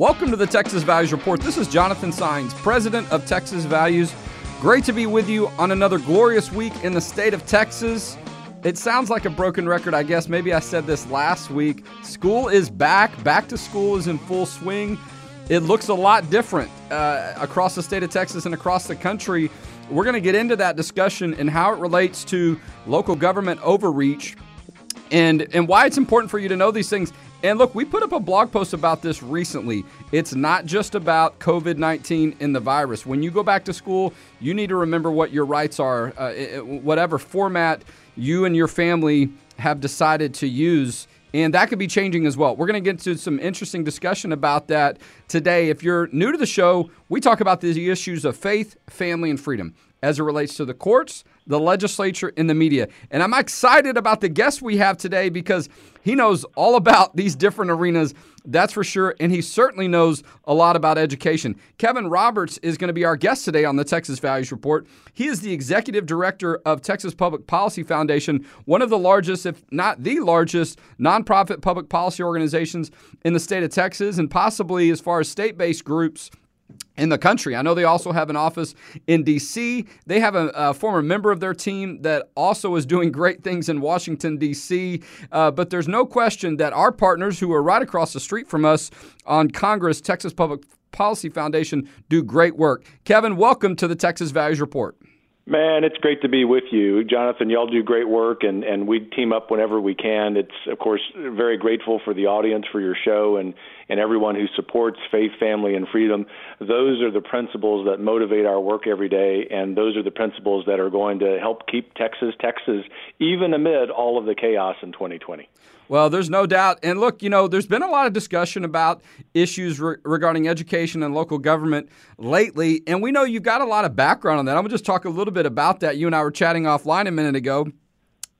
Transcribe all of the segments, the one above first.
Welcome to the Texas Values Report. This is Jonathan Saenz, president of Texas Values. Great to be with you on another glorious week in the state of Texas. It sounds like a broken record, I guess. Maybe I said this last week. School is back. Back to school is in full swing. It looks a lot different uh, across the state of Texas and across the country. We're going to get into that discussion and how it relates to local government overreach and and why it's important for you to know these things. And look, we put up a blog post about this recently. It's not just about COVID 19 and the virus. When you go back to school, you need to remember what your rights are, uh, whatever format you and your family have decided to use. And that could be changing as well. We're going to get into some interesting discussion about that today. If you're new to the show, we talk about the issues of faith, family, and freedom as it relates to the courts, the legislature, and the media. And I'm excited about the guest we have today because he knows all about these different arenas, that's for sure. And he certainly knows a lot about education. Kevin Roberts is going to be our guest today on the Texas Values Report. He is the executive director of Texas Public Policy Foundation, one of the largest, if not the largest, nonprofit public policy organizations in the state of Texas, and possibly as far as state based groups in the country. I know they also have an office in D.C. They have a, a, former member of their team that also is doing great things in Washington, D.C. Uh, but there's no question that our partners who are right across the street from us on Congress, Texas Public Policy Foundation, do great work. Kevin, welcome to the Texas Values Report. Man, it's great to be with you. Jonathan, y'all do great work, and, and we team up whenever we can. It's, of course, very grateful for the audience for your show and, and everyone who supports faith, family, and freedom. Those are the principles that motivate our work every day, and those are the principles that are going to help keep Texas, Texas, even amid all of the chaos in 2020. Well, there's no doubt. And look, you know, there's been a lot of discussion about issues re- regarding education and local government lately. And we know you've got a lot of background on that. I'm going to just talk a little bit about that. You and I were chatting offline a minute ago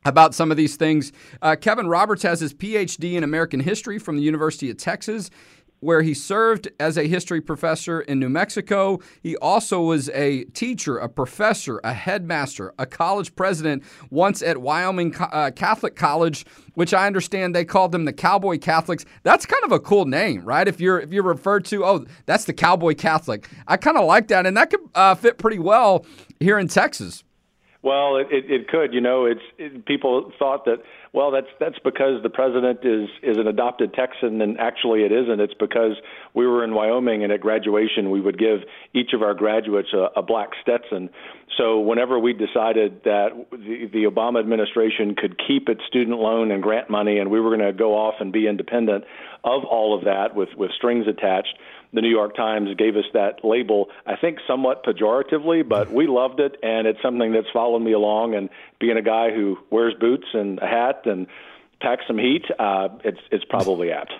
about some of these things. Uh, Kevin Roberts has his PhD in American history from the University of Texas where he served as a history professor in New Mexico. He also was a teacher, a professor, a headmaster, a college president once at Wyoming uh, Catholic College, which I understand they called them the Cowboy Catholics. That's kind of a cool name, right? If you're if you're referred to, oh, that's the Cowboy Catholic. I kind of like that, and that could uh, fit pretty well here in Texas. Well, it, it, it could. You know, it's it, people thought that. Well, that's that's because the president is is an adopted Texan, and actually it isn't. It's because we were in Wyoming, and at graduation we would give each of our graduates a, a black Stetson. So whenever we decided that the, the Obama administration could keep its student loan and grant money, and we were going to go off and be independent of all of that with with strings attached the New York Times gave us that label, I think somewhat pejoratively, but we loved it, and it's something that's followed me along. And being a guy who wears boots and a hat and packs some heat, uh, it's it's probably apt.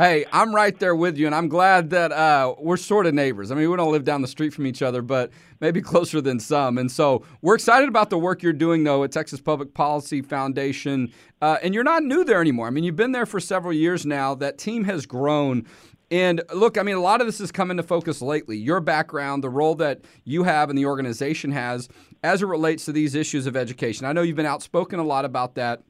Hey, I'm right there with you, and I'm glad that uh, we're sort of neighbors. I mean, we don't live down the street from each other, but maybe closer than some. And so we're excited about the work you're doing, though, at Texas Public Policy Foundation. Uh, and you're not new there anymore. I mean, you've been there for several years now. That team has grown. And look, I mean, a lot of this has come into focus lately. Your background, the role that you have and the organization has as it relates to these issues of education. I know you've been outspoken a lot about that.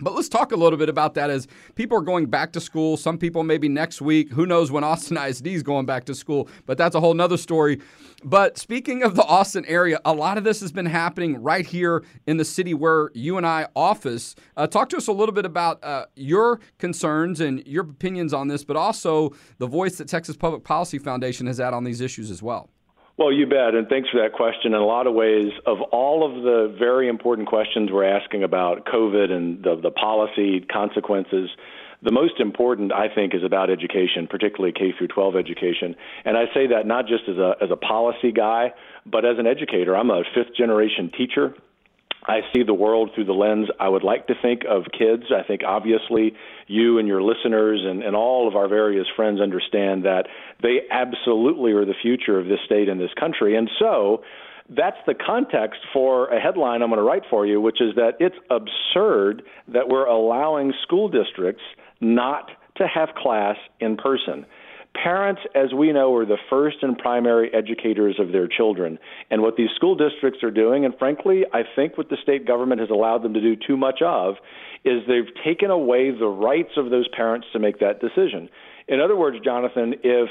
But let's talk a little bit about that as people are going back to school. Some people maybe next week. Who knows when Austin ISD is going back to school? But that's a whole nother story. But speaking of the Austin area, a lot of this has been happening right here in the city where you and I office. Uh, talk to us a little bit about uh, your concerns and your opinions on this, but also the voice that Texas Public Policy Foundation has had on these issues as well. Well, you bet, and thanks for that question. In a lot of ways, of all of the very important questions we're asking about COVID and the, the policy consequences, the most important, I think, is about education, particularly K through 12 education. And I say that not just as a as a policy guy, but as an educator. I'm a fifth generation teacher. I see the world through the lens I would like to think of kids. I think obviously you and your listeners and, and all of our various friends understand that they absolutely are the future of this state and this country. And so that's the context for a headline I'm going to write for you, which is that it's absurd that we're allowing school districts not to have class in person. Parents, as we know, are the first and primary educators of their children. And what these school districts are doing, and frankly, I think what the state government has allowed them to do too much of, is they've taken away the rights of those parents to make that decision. In other words, Jonathan, if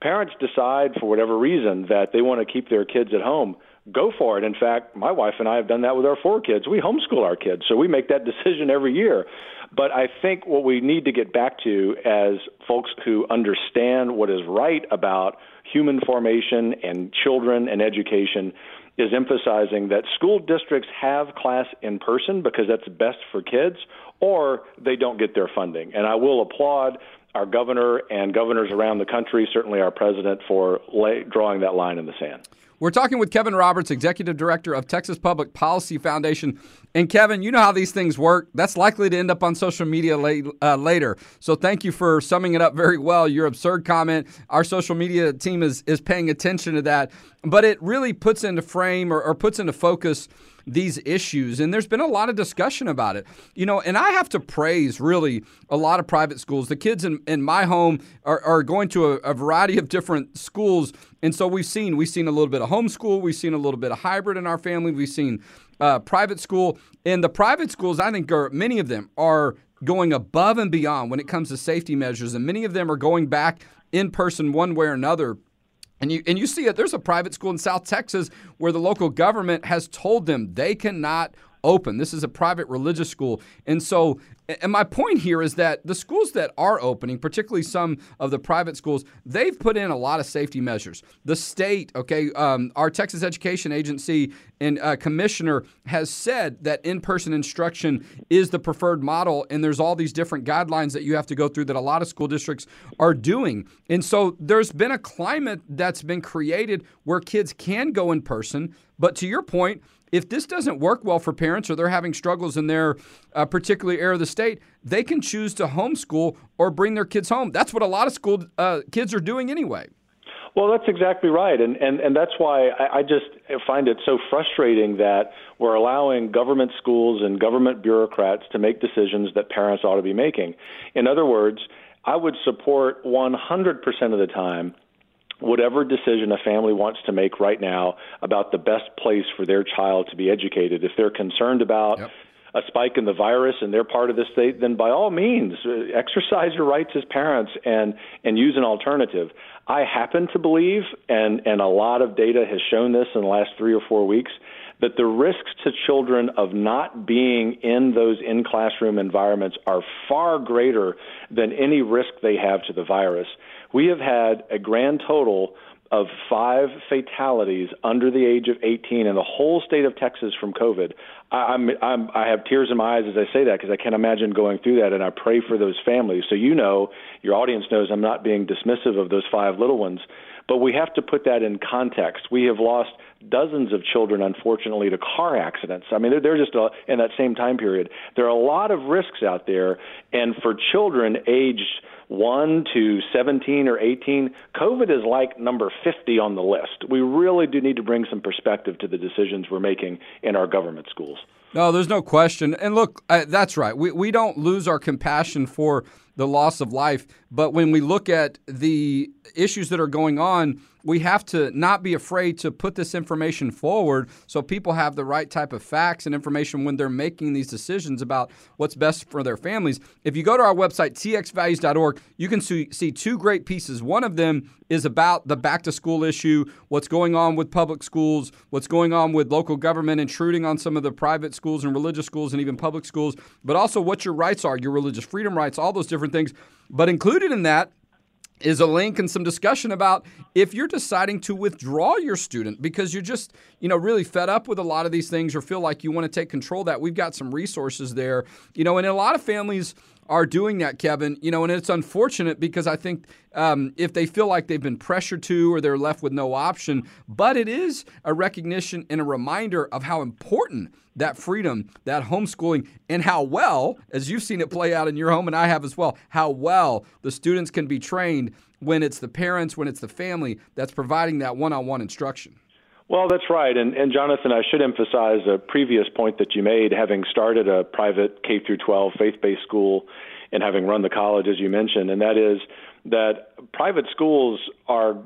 parents decide for whatever reason that they want to keep their kids at home, go for it. In fact, my wife and I have done that with our four kids. We homeschool our kids, so we make that decision every year. But I think what we need to get back to as folks who understand what is right about human formation and children and education is emphasizing that school districts have class in person because that's best for kids, or they don't get their funding. And I will applaud our governor and governors around the country, certainly our president, for lay, drawing that line in the sand. We're talking with Kevin Roberts, Executive Director of Texas Public Policy Foundation. And Kevin, you know how these things work. That's likely to end up on social media late, uh, later. So thank you for summing it up very well. Your absurd comment, our social media team is, is paying attention to that. But it really puts into frame or, or puts into focus these issues. And there's been a lot of discussion about it. You know, and I have to praise really a lot of private schools. The kids in, in my home are, are going to a, a variety of different schools. And so we've seen we've seen a little bit of homeschool, we've seen a little bit of hybrid in our family, we've seen uh, private school. And the private schools, I think, are many of them are going above and beyond when it comes to safety measures, and many of them are going back in person one way or another and you and you see it. There's a private school in South Texas where the local government has told them they cannot open. This is a private religious school. And so, and my point here is that the schools that are opening, particularly some of the private schools, they've put in a lot of safety measures. The state, okay, um, our Texas Education Agency and uh, commissioner has said that in person instruction is the preferred model. And there's all these different guidelines that you have to go through that a lot of school districts are doing. And so, there's been a climate that's been created where kids can go in person. But to your point, if this doesn't work well for parents or they're having struggles in their uh, particular area of the state, they can choose to homeschool or bring their kids home. That's what a lot of school uh, kids are doing anyway. Well, that's exactly right, and and and that's why I, I just find it so frustrating that we're allowing government schools and government bureaucrats to make decisions that parents ought to be making. In other words, I would support 100% of the time whatever decision a family wants to make right now about the best place for their child to be educated. If they're concerned about yep. a spike in the virus and they're part of the state, then by all means, uh, exercise your rights as parents and and use an alternative. I happen to believe, and and a lot of data has shown this in the last three or four weeks, that the risks to children of not being in those in classroom environments are far greater than any risk they have to the virus. We have had a grand total of five fatalities under the age of 18 in the whole state of Texas from COVID. I, I'm, I'm, I have tears in my eyes as I say that because I can't imagine going through that, and I pray for those families. So you know, your audience knows I'm not being dismissive of those five little ones, but we have to put that in context. We have lost dozens of children, unfortunately, to car accidents. I mean, they're, they're just a, in that same time period. There are a lot of risks out there, and for children aged 1 to 17 or 18, COVID is like number 50 on the list. We really do need to bring some perspective to the decisions we're making in our government schools. No, there's no question. And look, uh, that's right. We, we don't lose our compassion for the loss of life. But when we look at the issues that are going on, we have to not be afraid to put this information forward so people have the right type of facts and information when they're making these decisions about what's best for their families. If you go to our website, txvalues.org, you can see, two great pieces. One of them is about the back to school issue, what's going on with public schools, what's going on with local government intruding on some of the private schools and religious schools and even public schools, but also what your rights are, your religious freedom rights, all those different things. But included in that is a link and some discussion about if you're deciding to withdraw your student because you're just, you know, really fed up with a lot of these things or feel like you want to take control that. We've got some resources there. You know, and a lot of families are doing that, Kevin. You know, and it's unfortunate because I think um, if they feel like they've been pressured to or they're left with no option, but it is a recognition and a reminder of how important that freedom, that homeschooling, and how well, as you've seen it play out in your home and I have as well, how well the students can be trained when it's the parents, when it's the family that's providing that one on one instruction. Well, that's right. And, and Jonathan, I should emphasize a previous point that you made, having started a private K through 12 faith-based school and having run the college, as you mentioned, and that is that private schools are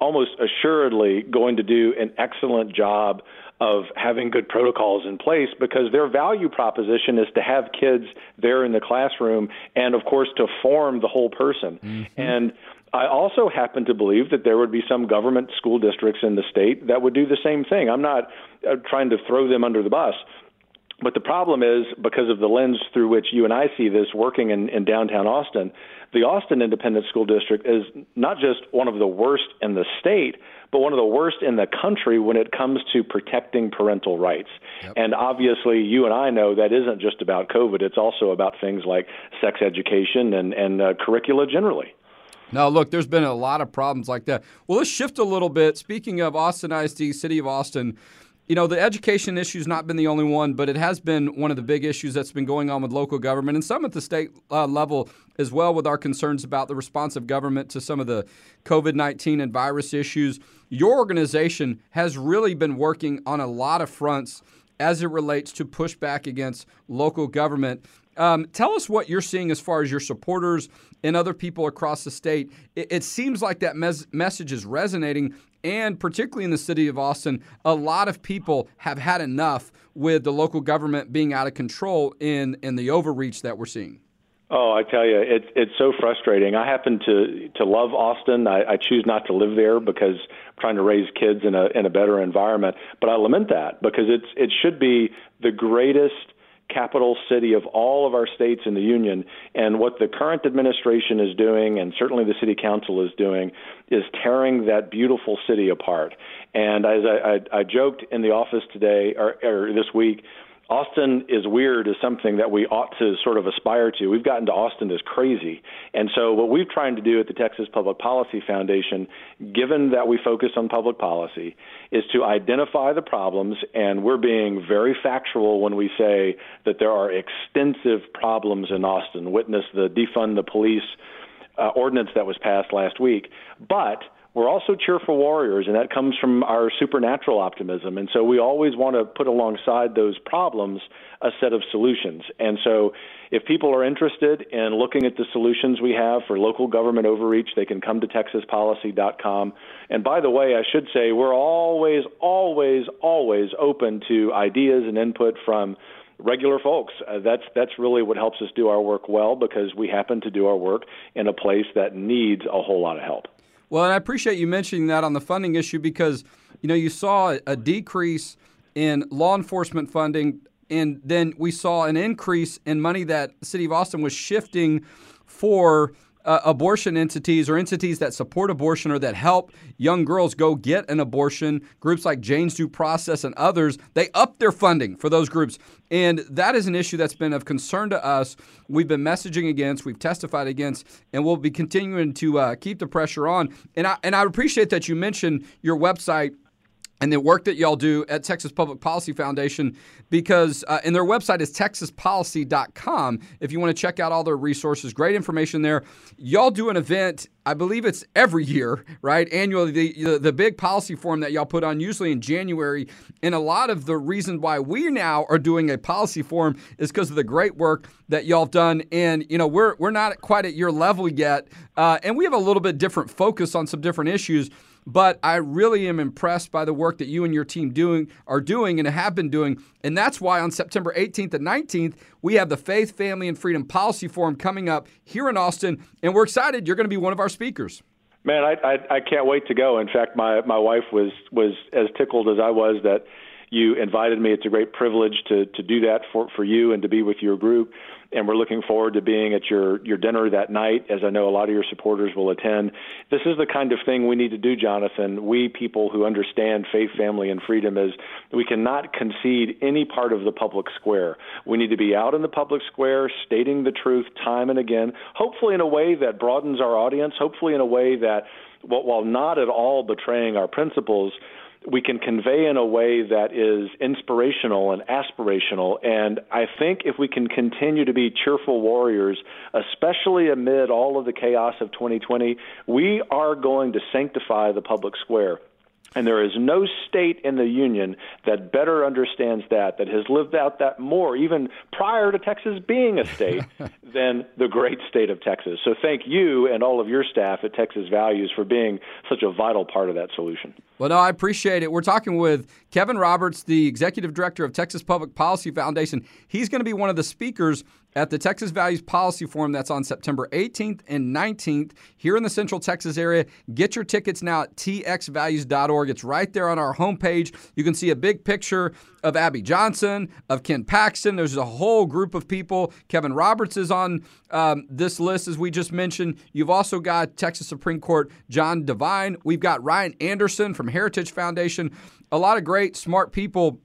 almost assuredly going to do an excellent job of having good protocols in place because their value proposition is to have kids there in the classroom and, of course, to form the whole person. Mm-hmm. And I also happen to believe that there would be some government school districts in the state that would do the same thing. I'm not uh, trying to throw them under the bus. But the problem is, because of the lens through which you and I see this working in, in downtown Austin, the Austin Independent School District is not just one of the worst in the state, but one of the worst in the country when it comes to protecting parental rights. Yep. And obviously, you and I know that isn't just about COVID, it's also about things like sex education and, and uh, curricula generally. Now, look, there's been a lot of problems like that. Well, let's shift a little bit. Speaking of Austin ISD, City of Austin, you know, the education issue has not been the only one, but it has been one of the big issues that's been going on with local government and some at the state uh, level as well, with our concerns about the response of government to some of the COVID 19 and virus issues. Your organization has really been working on a lot of fronts as it relates to pushback against local government. Um, tell us what you're seeing as far as your supporters and other people across the state. It, it seems like that mes- message is resonating, and particularly in the city of Austin, a lot of people have had enough with the local government being out of control in, in the overreach that we're seeing. Oh, I tell you, it's it's so frustrating. I happen to to love Austin. I, I choose not to live there because I'm trying to raise kids in a in a better environment. But I lament that because it's it should be the greatest capital city of all of our states in the union. And what the current administration is doing, and certainly the city council is doing, is tearing that beautiful city apart. And as I, I, I joked in the office today or, or this week, Austin is weird is something that we ought to sort of aspire to. We've gotten to Austin as crazy. And so, what we've tried to do at the Texas Public Policy Foundation, given that we focus on public policy, is to identify the problems. And we're being very factual when we say that there are extensive problems in Austin. Witness the defund the police uh, ordinance that was passed last week. But we're also cheerful warriors, and that comes from our supernatural optimism. And so we always want to put alongside those problems a set of solutions. And so if people are interested in looking at the solutions we have for local government overreach, they can come to texaspolicy.com. And by the way, I should say we're always, always, always open to ideas and input from regular folks. Uh, that's that's really what helps us do our work well because we happen to do our work in a place that needs a whole lot of help. Well, and I appreciate you mentioning that on the funding issue because you know you saw a decrease in law enforcement funding, and then we saw an increase in money that city of Austin was shifting for uh, abortion entities or entities that support abortion or that help young girls go get an abortion, groups like Jane's Due Process and others, they up their funding for those groups. And that is an issue that's been of concern to us. We've been messaging against, we've testified against, and we'll be continuing to uh, keep the pressure on. And I, and I appreciate that you mentioned your website and the work that y'all do at Texas Public Policy Foundation because uh, and their website is texaspolicy.com if you want to check out all their resources great information there. Y'all do an event I believe it's every year right? Annually the, the, the big policy forum that y'all put on usually in January. And a lot of the reason why we now are doing a policy forum is because of the great work that y'all have done. And you know we're we're not quite at your level yet uh, and we have a little bit different focus on some different issues but I really am impressed by the work that you and your team doing are doing and have been doing. And that's why on September 18th and 19th, we have the Faith, Family, and Freedom Policy Forum coming up here in Austin. And we're excited you're going to be one of our speakers. Man, I, I, I can't wait to go. In fact, my, my wife was, was as tickled as I was that you invited me. It's a great privilege to, to do that for, for you and to be with your group and we're looking forward to being at your your dinner that night as I know a lot of your supporters will attend. This is the kind of thing we need to do, Jonathan. We people who understand faith, family and freedom is we cannot concede any part of the public square. We need to be out in the public square stating the truth time and again, hopefully in a way that broadens our audience, hopefully in a way that while not at all betraying our principles, we can convey in a way that is inspirational and aspirational. And I think if we can continue to be cheerful warriors, especially amid all of the chaos of 2020, we are going to sanctify the public square. And there is no state in the union that better understands that, that has lived out that more, even prior to Texas being a state, than the great state of Texas. So thank you and all of your staff at Texas Values for being such a vital part of that solution. Well, no, I appreciate it. We're talking with Kevin Roberts, the executive director of Texas Public Policy Foundation. He's going to be one of the speakers at the Texas Values Policy Forum that's on September 18th and 19th here in the Central Texas area. Get your tickets now at txvalues.org. It's right there on our homepage. You can see a big picture of Abby Johnson, of Ken Paxton. There's a whole group of people. Kevin Roberts is on um, this list, as we just mentioned. You've also got Texas Supreme Court John Devine. We've got Ryan Anderson from Heritage Foundation. A lot of great, smart people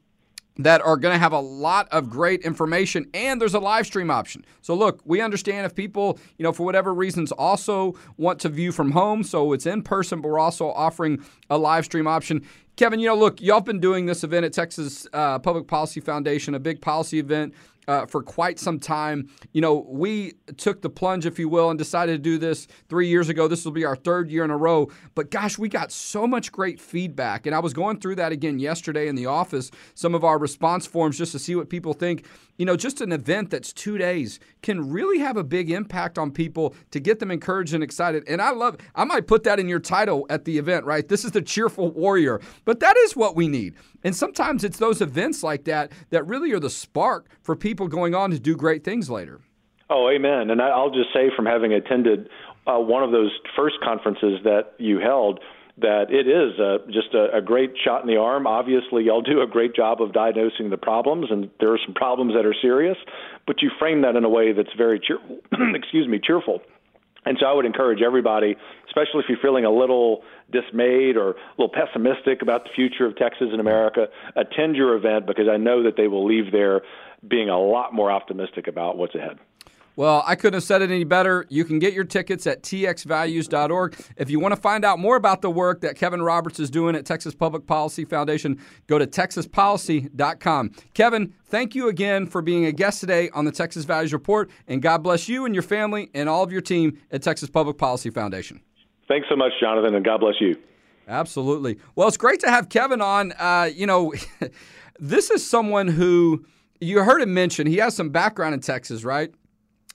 that are going to have a lot of great information and there's a live stream option. So look, we understand if people, you know, for whatever reasons also want to view from home, so it's in person, but we're also offering a live stream option. Kevin, you know, look, y'all been doing this event at Texas uh, Public Policy Foundation, a big policy event uh, for quite some time. You know, we took the plunge, if you will, and decided to do this three years ago. This will be our third year in a row. But gosh, we got so much great feedback. And I was going through that again yesterday in the office, some of our response forms just to see what people think. You know, just an event that's two days can really have a big impact on people to get them encouraged and excited. And I love, I might put that in your title at the event, right? This is the cheerful warrior. But that is what we need. And sometimes it's those events like that that really are the spark for people going on to do great things later. Oh, amen. And I'll just say from having attended uh, one of those first conferences that you held, that it is uh, just a, a great shot in the arm. Obviously, y'all do a great job of diagnosing the problems, and there are some problems that are serious, but you frame that in a way that's very cheerful. excuse me, cheerful. And so I would encourage everybody, especially if you're feeling a little dismayed or a little pessimistic about the future of Texas and America, attend your event because I know that they will leave there being a lot more optimistic about what's ahead. Well, I couldn't have said it any better. You can get your tickets at txvalues.org. If you want to find out more about the work that Kevin Roberts is doing at Texas Public Policy Foundation, go to texaspolicy.com. Kevin, thank you again for being a guest today on the Texas Values Report, and God bless you and your family and all of your team at Texas Public Policy Foundation. Thanks so much, Jonathan, and God bless you. Absolutely. Well, it's great to have Kevin on. Uh, you know, this is someone who you heard him mention. He has some background in Texas, right?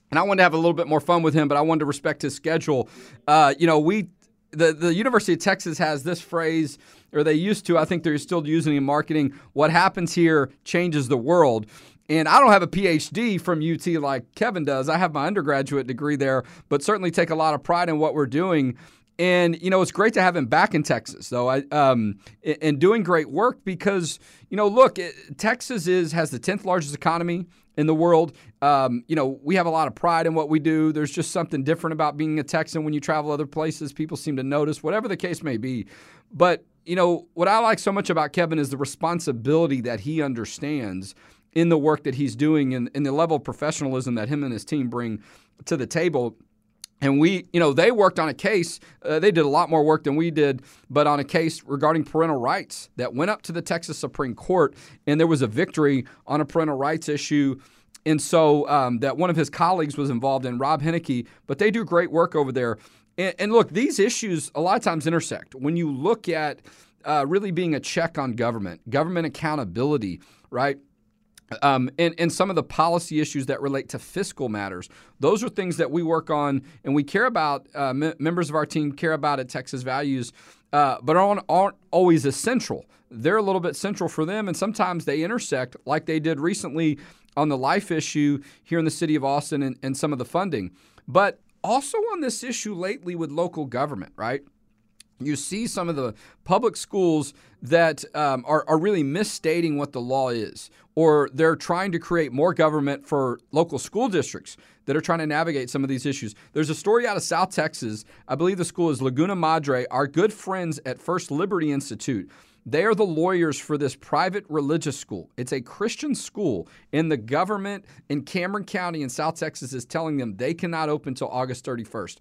And I wanted to have a little bit more fun with him, but I wanted to respect his schedule. Uh, you know, we the the University of Texas has this phrase, or they used to. I think they're still using in marketing. What happens here changes the world. And I don't have a PhD from UT like Kevin does. I have my undergraduate degree there, but certainly take a lot of pride in what we're doing. And you know, it's great to have him back in Texas, though. I um, and doing great work because you know, look, Texas is has the tenth largest economy in the world. Um, you know, we have a lot of pride in what we do. There's just something different about being a Texan when you travel other places. People seem to notice, whatever the case may be. But, you know, what I like so much about Kevin is the responsibility that he understands in the work that he's doing and, and the level of professionalism that him and his team bring to the table. And we, you know, they worked on a case. Uh, they did a lot more work than we did, but on a case regarding parental rights that went up to the Texas Supreme Court, and there was a victory on a parental rights issue. And so um, that one of his colleagues was involved in, Rob Henneke, but they do great work over there. And, and look, these issues a lot of times intersect. When you look at uh, really being a check on government, government accountability, right? Um, and, and some of the policy issues that relate to fiscal matters. Those are things that we work on and we care about, uh, m- members of our team care about at Texas Values, uh, but aren't, aren't always essential. They're a little bit central for them, and sometimes they intersect, like they did recently on the life issue here in the city of Austin and, and some of the funding. But also on this issue lately with local government, right? You see some of the public schools that um, are, are really misstating what the law is, or they're trying to create more government for local school districts that are trying to navigate some of these issues. There's a story out of South Texas. I believe the school is Laguna Madre. Our good friends at First Liberty Institute. They are the lawyers for this private religious school. It's a Christian school, and the government in Cameron County in South Texas is telling them they cannot open until August 31st.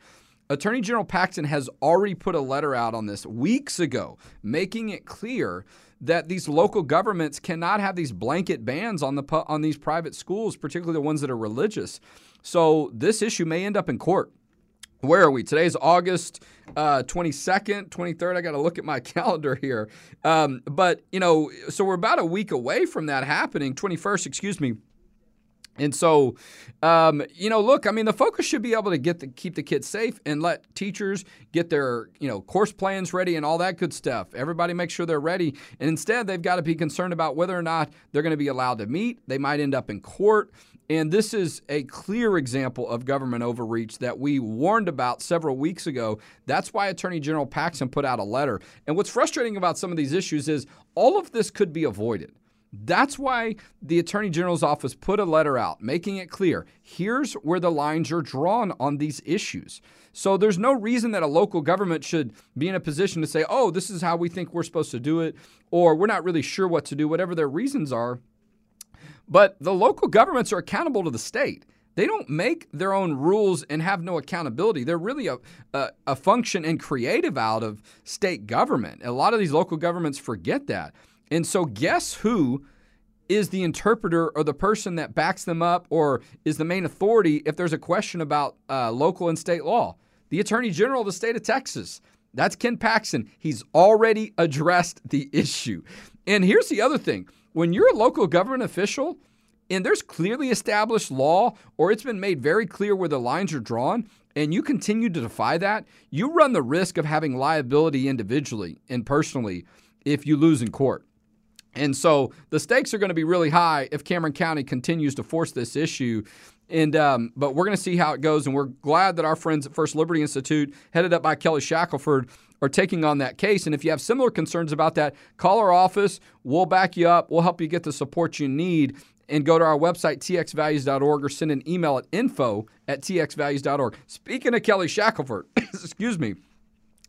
Attorney General Paxton has already put a letter out on this weeks ago, making it clear that these local governments cannot have these blanket bans on the on these private schools, particularly the ones that are religious. So this issue may end up in court. Where are we? Today's August uh, 22nd, 23rd. I got to look at my calendar here. Um, but, you know, so we're about a week away from that happening, 21st, excuse me. And so, um, you know, look, I mean, the focus should be able to get the keep the kids safe and let teachers get their, you know, course plans ready and all that good stuff. Everybody make sure they're ready. And instead, they've got to be concerned about whether or not they're going to be allowed to meet. They might end up in court. And this is a clear example of government overreach that we warned about several weeks ago. That's why Attorney General Paxton put out a letter. And what's frustrating about some of these issues is all of this could be avoided. That's why the Attorney General's office put a letter out making it clear here's where the lines are drawn on these issues. So there's no reason that a local government should be in a position to say, oh, this is how we think we're supposed to do it, or we're not really sure what to do, whatever their reasons are. But the local governments are accountable to the state. They don't make their own rules and have no accountability. They're really a, a, a function and creative out of state government. A lot of these local governments forget that. And so, guess who is the interpreter or the person that backs them up or is the main authority if there's a question about uh, local and state law? The Attorney General of the state of Texas. That's Ken Paxton. He's already addressed the issue. And here's the other thing when you're a local government official and there's clearly established law or it's been made very clear where the lines are drawn, and you continue to defy that, you run the risk of having liability individually and personally if you lose in court. And so the stakes are going to be really high if Cameron County continues to force this issue. And um, but we're going to see how it goes, and we're glad that our friends at First Liberty Institute, headed up by Kelly Shackelford, are taking on that case. And if you have similar concerns about that, call our office. We'll back you up. We'll help you get the support you need. And go to our website, txvalues.org, or send an email at info at txvalues.org. Speaking of Kelly Shackelford, excuse me,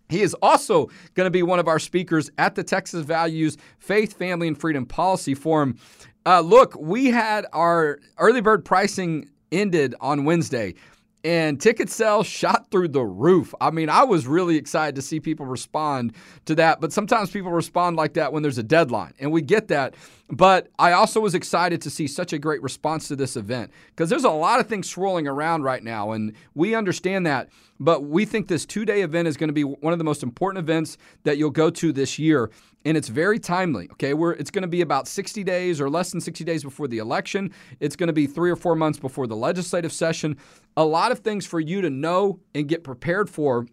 he is also going to be one of our speakers at the Texas Values Faith, Family, and Freedom Policy Forum. Uh, look, we had our early bird pricing ended on Wednesday and ticket sales shot through the roof. I mean, I was really excited to see people respond to that, but sometimes people respond like that when there's a deadline, and we get that. But I also was excited to see such a great response to this event because there's a lot of things swirling around right now, and we understand that. But we think this two day event is going to be one of the most important events that you'll go to this year and it's very timely. Okay, we're it's going to be about 60 days or less than 60 days before the election. It's going to be three or four months before the legislative session. A lot of things for you to know and get prepared for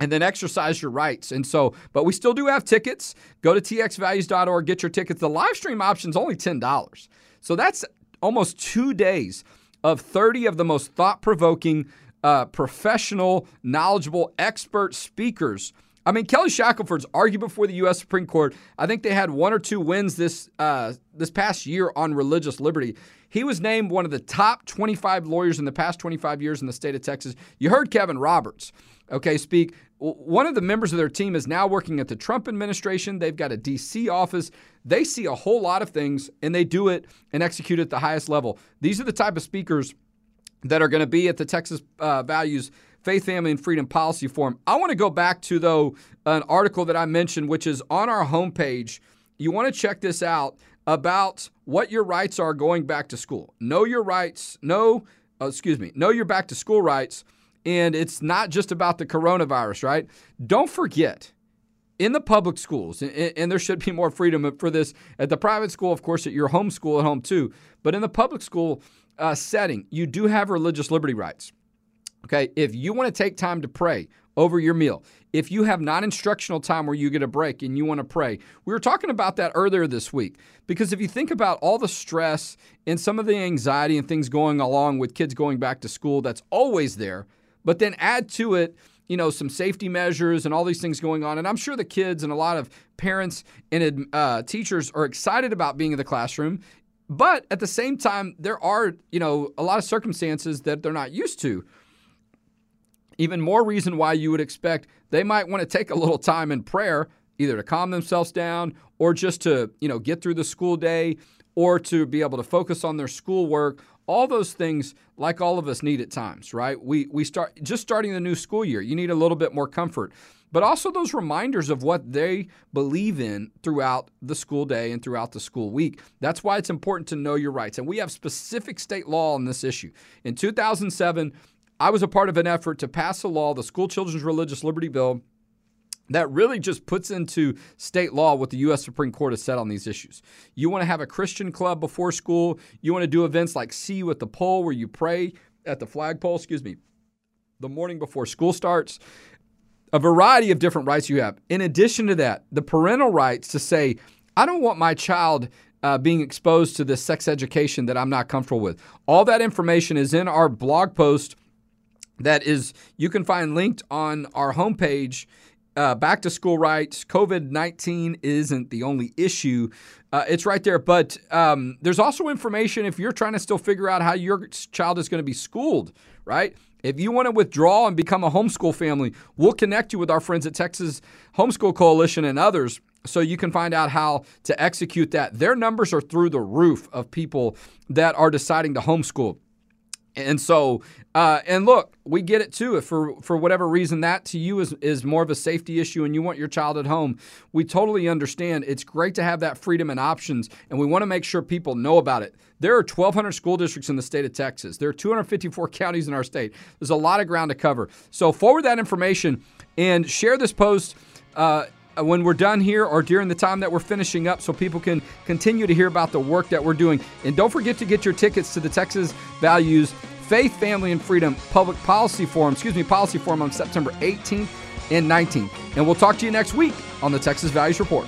and then exercise your rights. And so, but we still do have tickets. Go to txvalues.org, get your tickets. The live stream option is only $10. So that's almost two days of 30 of the most thought provoking, uh, professional, knowledgeable, expert speakers I mean, Kelly Shackelford's argued before the U.S. Supreme Court. I think they had one or two wins this uh, this past year on religious liberty. He was named one of the top 25 lawyers in the past 25 years in the state of Texas. You heard Kevin Roberts, okay, speak. One of the members of their team is now working at the Trump administration. They've got a D.C. office. They see a whole lot of things and they do it and execute at the highest level. These are the type of speakers that are going to be at the Texas uh, Values Faith, Family, and Freedom Policy Forum. I want to go back to, though, an article that I mentioned, which is on our homepage. You want to check this out about what your rights are going back to school. Know your rights, know, uh, excuse me, know your back to school rights. And it's not just about the coronavirus, right? Don't forget, in the public schools, and, there should be more freedom for this at the private school, of course, at your home school at home too, but in the public school uh, setting, you do have religious liberty rights. Okay, if you want to take time to pray over your meal, if you have non instructional time where you get a break and you want to pray, we were talking about that earlier this week. Because if you think about all the stress and some of the anxiety and things going along with kids going back to school, that's always there. But then add to it, you know, some safety measures and all these things going on. And I'm sure the kids and a lot of parents and uh, teachers are excited about being in the classroom. But at the same time, there are, you know, a lot of circumstances that they're not used to even more reason why you would expect they might want to take a little time in prayer, either to calm themselves down or just to, you know, get through the school day or to be able to focus on their schoolwork. All those things, like all of us need at times, right? We we start just starting the new school year. You need a little bit more comfort, but also those reminders of what they believe in throughout the school day and throughout the school week. That's why it's important to know your rights. And we have specific state law on this issue. In 2007, I was a part of an effort to pass a law, the School Children's Religious Liberty Bill, that really just puts into state law what the U.S. Supreme Court has said on these issues. You want to have a Christian club before school. You want to do events like See You at the Pole, where you pray at the flagpole, excuse me, the morning before school starts. A variety of different rights you have. In addition to that, the parental rights to say, I don't want my child uh, being exposed to this sex education that I'm not comfortable with. All that information is in our blog post that is you can find linked on our homepage uh, back to school rights. COVID 19 isn't the only issue. Uh, it's right there. But um, there's also information if you're trying to still figure out how your child is going to be schooled, right? If you want to withdraw and become a homeschool family, we'll connect you with our friends at Texas Homeschool Coalition and others so you can find out how to execute that. Their numbers are through the roof of people that are deciding to homeschool. And so, uh, and look, we get it too. If for for whatever reason that to you is is more of a safety issue, and you want your child at home, we totally understand. It's great to have that freedom and options, and we want to make sure people know about it. There are 1,200 school districts in the state of Texas. There are 254 counties in our state. There's a lot of ground to cover. So forward that information and share this post. Uh, Uh, when we're done here or during the time that we're finishing up so people can continue to hear about the work that we're doing. And don't forget to get your tickets to the Texas Values Faith, Family, and Freedom Public Policy Forum, excuse me, Policy Forum on September 18th and 19th. And we'll talk to you next week on the Texas Values Report.